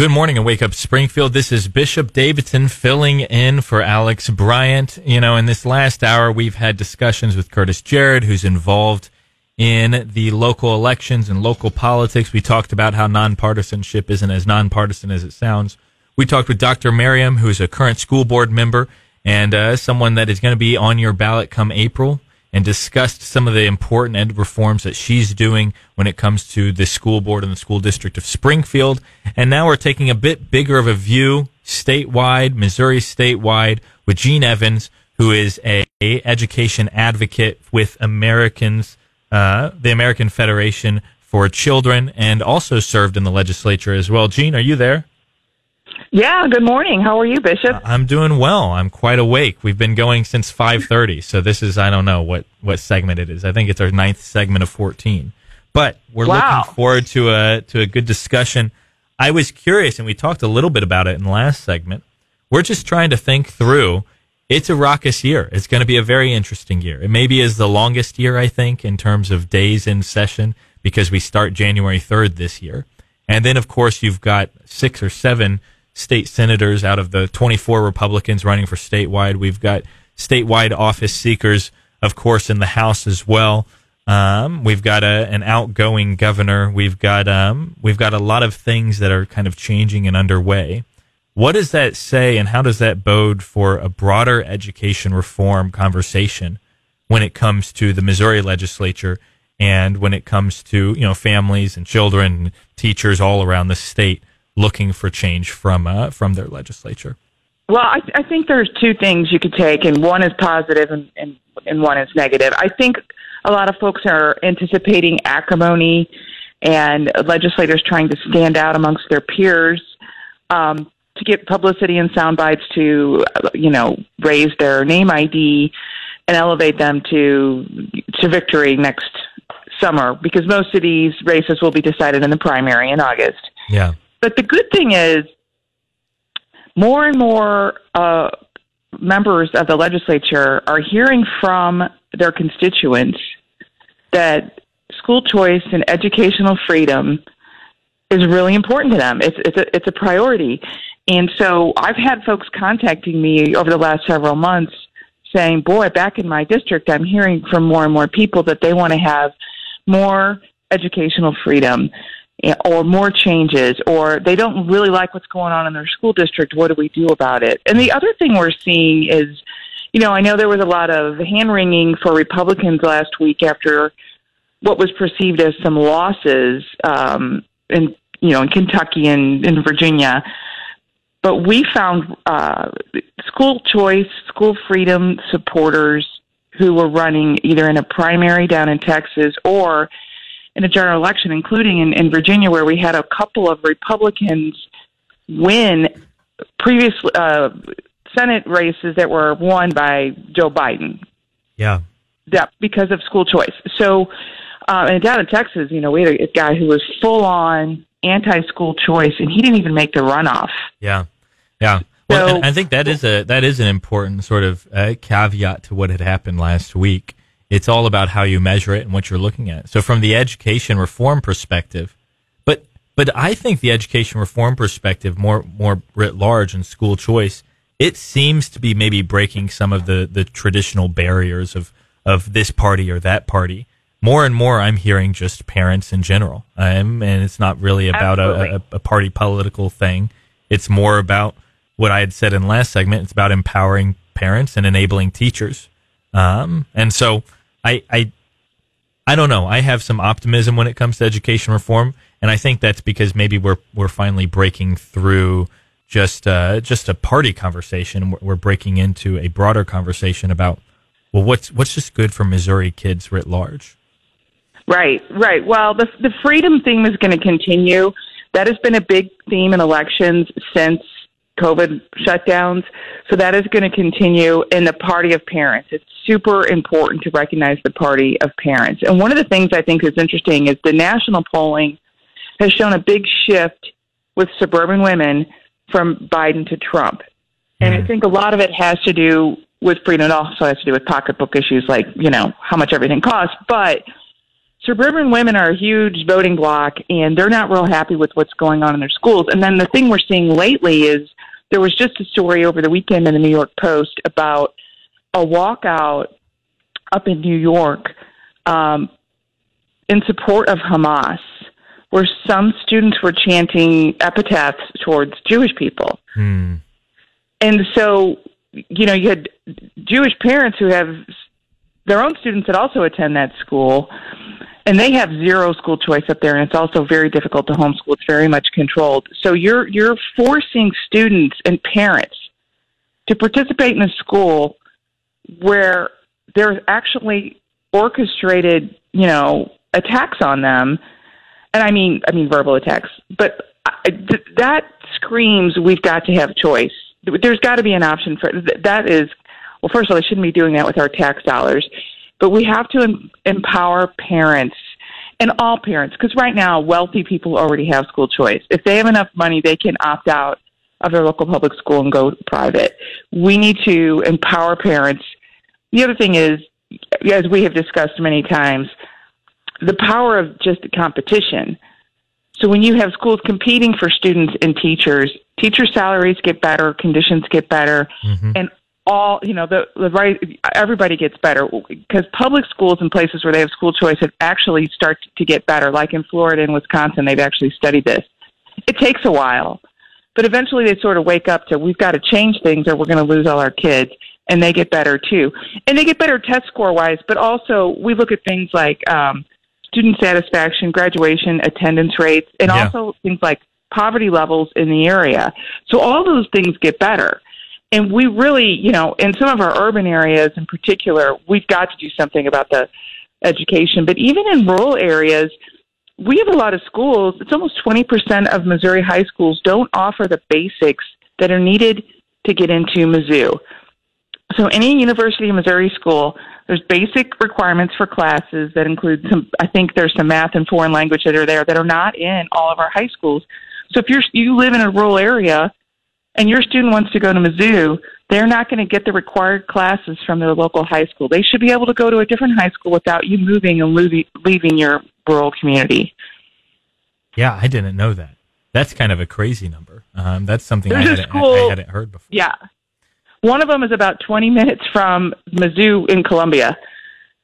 Good morning and wake up Springfield. This is Bishop Davidson filling in for Alex Bryant. You know, in this last hour, we've had discussions with Curtis Jarrett, who's involved in the local elections and local politics. We talked about how nonpartisanship isn't as nonpartisan as it sounds. We talked with Dr. Maryam, who's a current school board member and uh, someone that is going to be on your ballot come April, and discussed some of the important ed reforms that she's doing when it comes to the school board and the school district of Springfield. And now we're taking a bit bigger of a view statewide, Missouri statewide, with Jean Evans, who is a, a education advocate with Americans, uh, the American Federation for Children, and also served in the legislature as well. Gene, are you there? Yeah, good morning. How are you, Bishop? Uh, I'm doing well. I'm quite awake. We've been going since 5:30, so this is I don't know what what segment it is. I think it's our ninth segment of 14. But we're wow. looking forward to a to a good discussion. I was curious, and we talked a little bit about it in the last segment. We're just trying to think through. It's a raucous year. It's going to be a very interesting year. It maybe is the longest year, I think, in terms of days in session because we start January 3rd this year. And then, of course, you've got six or seven state senators out of the 24 Republicans running for statewide. We've got statewide office seekers, of course, in the House as well. Um, we've got a, an outgoing governor. We've got um, we've got a lot of things that are kind of changing and underway. What does that say, and how does that bode for a broader education reform conversation when it comes to the Missouri legislature and when it comes to you know families and children, and teachers all around the state? Looking for change from uh, from their legislature? Well, I, I think there's two things you could take, and one is positive and, and, and one is negative. I think a lot of folks are anticipating acrimony and legislators trying to stand out amongst their peers um, to get publicity and sound bites to, you know, raise their name ID and elevate them to to victory next summer because most of these races will be decided in the primary in August. Yeah. But the good thing is, more and more uh, members of the legislature are hearing from their constituents that school choice and educational freedom is really important to them. It's it's a, it's a priority. And so I've had folks contacting me over the last several months saying, "Boy, back in my district, I'm hearing from more and more people that they want to have more educational freedom or more changes or they don't really like what's going on in their school district what do we do about it? And the other thing we're seeing is you know i know there was a lot of hand wringing for republicans last week after what was perceived as some losses um in you know in kentucky and in virginia. But we found uh school choice school freedom supporters who were running either in a primary down in texas or in a general election, including in, in Virginia, where we had a couple of Republicans win previous uh, Senate races that were won by Joe Biden. Yeah. That because of school choice. So, uh, and down in Texas, you know, we had a, a guy who was full on anti school choice, and he didn't even make the runoff. Yeah. Yeah. Well, so, I think that is a that is an important sort of uh, caveat to what had happened last week. It's all about how you measure it and what you're looking at. So from the education reform perspective, but but I think the education reform perspective more more writ large and school choice, it seems to be maybe breaking some of the the traditional barriers of of this party or that party. More and more, I'm hearing just parents in general, um, and it's not really about a, a, a party political thing. It's more about what I had said in last segment. It's about empowering parents and enabling teachers. Um, and so I, I, I don't know. I have some optimism when it comes to education reform, and I think that's because maybe we're we're finally breaking through just uh, just a party conversation. We're breaking into a broader conversation about well, what's what's just good for Missouri kids writ large. Right, right. Well, the the freedom theme is going to continue. That has been a big theme in elections since COVID shutdowns. So that is going to continue in the party of parents. It's super important to recognize the party of parents. And one of the things I think is interesting is the national polling has shown a big shift with suburban women from Biden to Trump. And I hmm. think a lot of it has to do with freedom. It also has to do with pocketbook issues like, you know, how much everything costs. But suburban women are a huge voting bloc, and they're not real happy with what's going on in their schools. And then the thing we're seeing lately is there was just a story over the weekend in the New York Post about a walkout up in New York um, in support of Hamas, where some students were chanting epitaphs towards Jewish people. Hmm. And so, you know, you had Jewish parents who have their own students that also attend that school, and they have zero school choice up there, and it's also very difficult to homeschool. It's very much controlled. So you're you're forcing students and parents to participate in a school where there's actually orchestrated, you know, attacks on them, and I mean, I mean verbal attacks, but I, th- that screams we've got to have choice. There's got to be an option for that. Is well, first of all, they shouldn't be doing that with our tax dollars, but we have to em- empower parents and all parents because right now wealthy people already have school choice. If they have enough money, they can opt out of their local public school and go private. We need to empower parents. The other thing is, as we have discussed many times, the power of just competition. So when you have schools competing for students and teachers, teacher salaries get better, conditions get better, Mhm. and all you know the, the right everybody gets better because public schools and places where they have school choice have actually start to get better. Like in Florida and Wisconsin they've actually studied this. It takes a while but eventually they sort of wake up to we've got to change things or we're going to lose all our kids and they get better too. And they get better test score wise but also we look at things like um, student satisfaction graduation attendance rates and Yeah. also things like poverty levels in the area. So all those things get better and we really, you know, in some of our urban areas in particular, we've got to do something about the education. But even in rural areas, we have a lot of schools. It's almost 20% of Missouri high schools don't offer the basics that are needed to get into Mizzou. So any University of Missouri school, there's basic requirements for classes that include some, I think there's some math and foreign language that are there that are not in all of our high schools. So if you're, you live in a rural area, and your student wants to go to Mizzou, they're not going to get the required classes from their local high school. They should be able to go to a different high school without you moving and leaving, your rural community. Yeah, I didn't know that. That's kind of a crazy number. Um, that's something I hadn't, school- I hadn't heard before. Yeah. One of them is about 20 minutes from Mizzou in Columbia.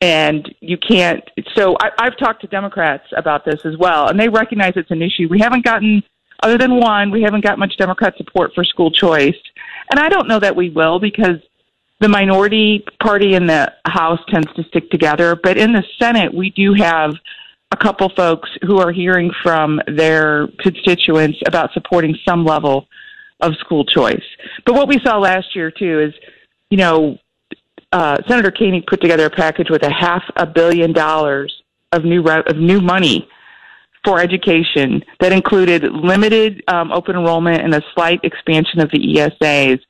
And you can't. So I, I've talked to Democrats about this as well, and they recognize it's an issue. We haven't gotten, other than one, we haven't got much Democrat support for school choice. And I don't know that we will because the minority party in the House tends to stick together. But in the Senate, we do have a couple folks who are hearing from their constituents about supporting some level of school choice. But what we saw last year too is, you know, uh, Senator Koenig put together a package with a half a billion dollars of new re- of new money for education that included limited um, open enrollment and a slight expansion of the ESAs,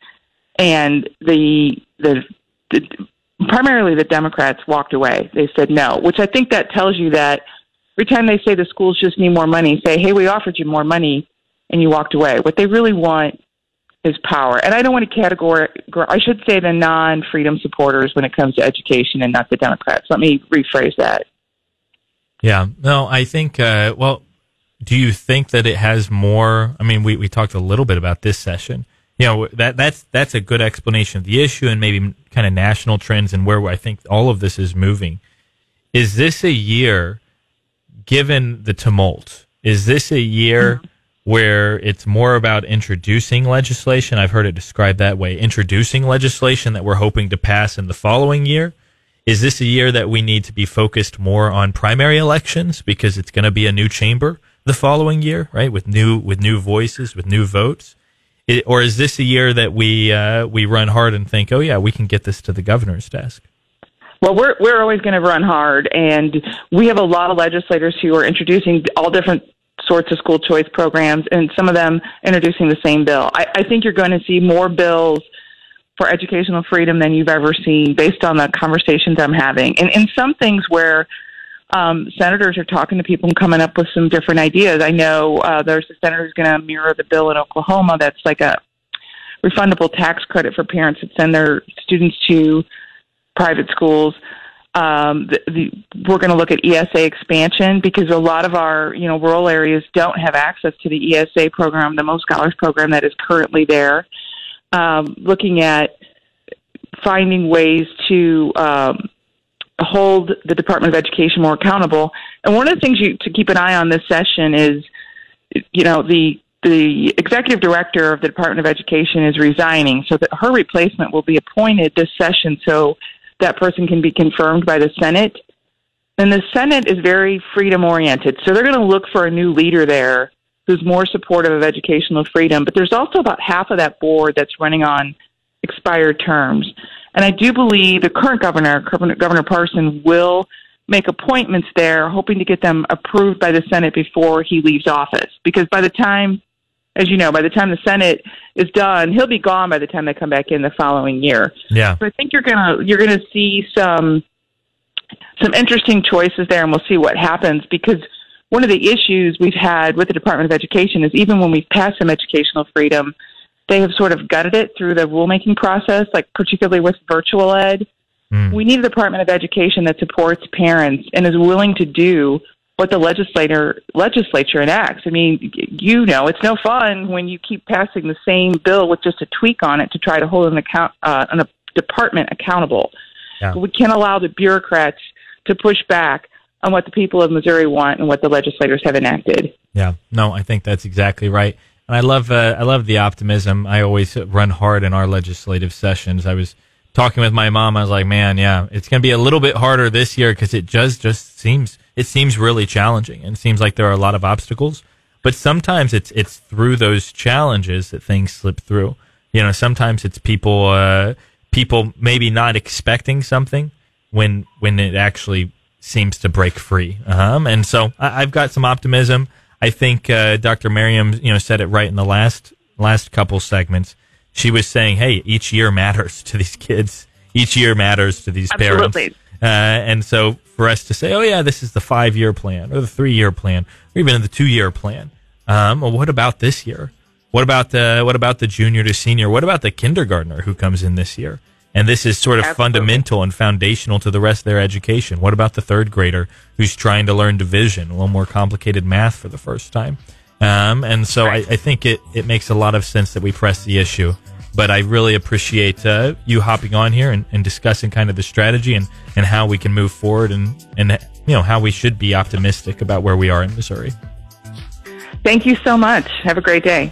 and the the, the primarily the Democrats walked away. They said no, which I think that tells you that every time they say the schools just need more money, say, hey, we offered you more money, and you walked away. What they really want is power. And I don't want to categorize, I should say the non freedom supporters when it comes to education and not the Democrats. Let me rephrase that. Yeah. No, I think, uh, well, do you think that it has more? I mean, we, we talked a little bit about this session. You know, that, that's, that's a good explanation of the issue and maybe kind of national trends and where I think all of this is moving. Is this a year, given the tumult, is this a year where it's more about introducing legislation? I've heard it described that way introducing legislation that we're hoping to pass in the following year. Is this a year that we need to be focused more on primary elections because it's going to be a new chamber the following year, right? With new with new voices, with new votes, it, or is this a year that we uh, we run hard and think, oh yeah, we can get this to the governor's desk? Well, we're we're always going to run hard, and we have a lot of legislators who are introducing all different sorts of school choice programs, and some of them introducing the same bill. I, I think you're going to see more bills for educational freedom than you've ever seen, based on the conversations I'm having, and in some things where um, senators are talking to people and coming up with some different ideas. I know uh, there's a senator who's going to mirror the bill in Oklahoma that's like a refundable tax credit for parents that send their students to private schools. Um, the, the, we're going to look at ESA expansion because a lot of our you know rural areas don't have access to the ESA program, the MOScholars program that is currently there. Um, looking at finding ways to um, hold the Department of Education more accountable. And one of the things you, to keep an eye on this session is, you know, the the executive director of the Department of Education is resigning, so that her replacement will be appointed this session. So that person can be confirmed by the Senate. And the Senate is very freedom oriented, so they're going to look for a new leader there who's more supportive of educational freedom. But there's also about half of that board that's running on expired terms. And I do believe the current governor, Governor Parson, will make appointments there, hoping to get them approved by the Senate before he leaves office. Because by the time, as you know, by the time the Senate is done, he'll be gone by the time they come back in the following year. Yeah. So I think you're gonna you're gonna see some some interesting choices there, and we'll see what happens because one of the issues we've had with the Department of Education is even when we've passed some educational freedom, they have sort of gutted it through the rulemaking process, like particularly with virtual ed. Mm. We need a Department of Education that supports parents and is willing to do what the legislator legislature enacts. I mean, you know, it's no fun when you keep passing the same bill with just a tweak on it to try to hold an account uh, an, a department accountable. Yeah. We can't allow the bureaucrats to push back on what the people of Missouri want and what the legislators have enacted. Yeah, no, I think that's exactly right. And I love uh, I love the optimism. I always run hard in our legislative sessions. I was talking with my mom. I was like, man, yeah, it's going to be a little bit harder this year because it just just seems it seems really challenging and seems like there are a lot of obstacles. But sometimes it's it's through those challenges that things slip through. You know, sometimes it's people uh, people maybe not expecting something when when it actually seems to break free. Um, and so I, have got some optimism. I think uh, Dr. Maryam, you know, said it right in the last last couple segments. She was saying, "Hey, each year matters to these kids. Each year matters to these Absolutely. parents." Uh, and so for us to say, "Oh yeah, this is the five year plan or the three year plan or even the two year plan," um, well, what about this year? What about the what about the junior to senior? What about the kindergartner who comes in this year? And this is sort of Absolutely. fundamental and foundational to the rest of their education. What about the third grader who's trying to learn division, a little more complicated math for the first time? Um, and so right. I, I, think it, it makes a lot of sense that we press the issue. But I really appreciate uh, you hopping on here and, and, discussing kind of the strategy and, and how we can move forward and, and you know how we should be optimistic about where we are in Missouri. Thank you so much. Have a great day.